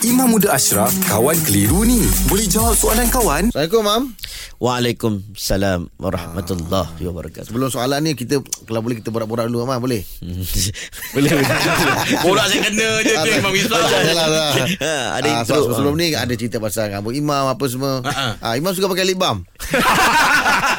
Imam Muda Ashraf, kawan keliru ni. Boleh jawab soalan kawan? Assalamualaikum, Mam. Waalaikumsalam warahmatullahi wabarakatuh. Sebelum soalan ni, kita kalau boleh kita borak-borak dulu, Mam. Boleh? Boleh. Borak saya kena je tu Imam Islam. Yalah. Ha, ada Ah, intro. sebelum ni ada cerita pasal rambut imam apa semua. Ah, imam suka pakai lip balm.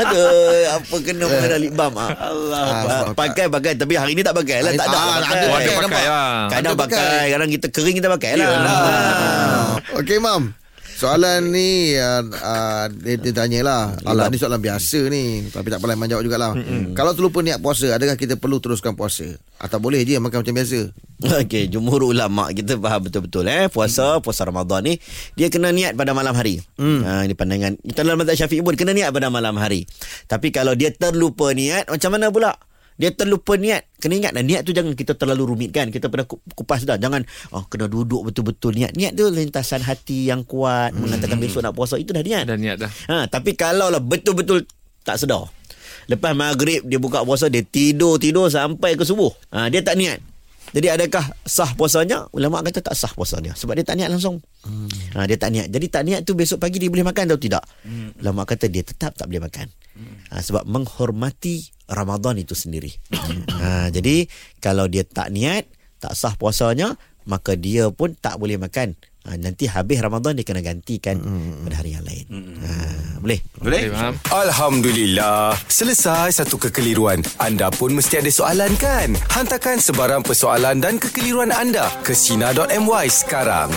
Aduh, apa kena mengenal lip balm ah. Allah. Ah, pakai pakai tapi hari ni tak pakai lah, tak ada. Ah, pakai. ada pakai, pakai nampak? lah. Kadang Ada pakai. pakai, kadang kita kering kita pakai lah. Ah. Okey, Mam. Soalan ni uh, uh, dia, dia tanya lah Alah ni soalan biasa ni Tapi tak pernah Iman jawab jugalah mm-hmm. Kalau terlupa niat puasa Adakah kita perlu teruskan puasa Atau boleh je makan macam biasa Okey, jumhur ulama kita faham betul-betul eh puasa puasa Ramadan ni dia kena niat pada malam hari. Hmm. Ha ini pandangan kita dalam mazhab Syafi'i pun kena niat pada malam hari. Tapi kalau dia terlupa niat macam mana pula? Dia terlupa niat. Kena ingat dan niat tu jangan kita terlalu rumitkan. Kita pernah ku- kupas dah. Jangan oh kena duduk betul-betul niat. Niat tu lintasan hati yang kuat hmm. mengatakan besok nak puasa itu dah niat. Dah niat dah. Ha, tapi kalau lah betul-betul tak sedar. Lepas maghrib dia buka puasa dia tidur-tidur sampai ke subuh. Ha, dia tak niat. Jadi adakah sah puasanya? Ulama kata tak sah puasa dia sebab dia tak niat langsung. Hmm. Ha, dia tak niat. Jadi tak niat tu besok pagi dia boleh makan atau tidak? Hmm. Ulama kata dia tetap tak boleh makan. Ha, sebab menghormati Ramadan itu sendiri. ha, jadi kalau dia tak niat, tak sah puasanya, maka dia pun tak boleh makan. Ha, nanti habis Ramadan dia kena gantikan pada hari yang lain. Ha, boleh? Boleh? Alhamdulillah. Selesai satu kekeliruan. Anda pun mesti ada soalan kan? Hantarkan sebarang persoalan dan kekeliruan anda ke Sina.my sekarang.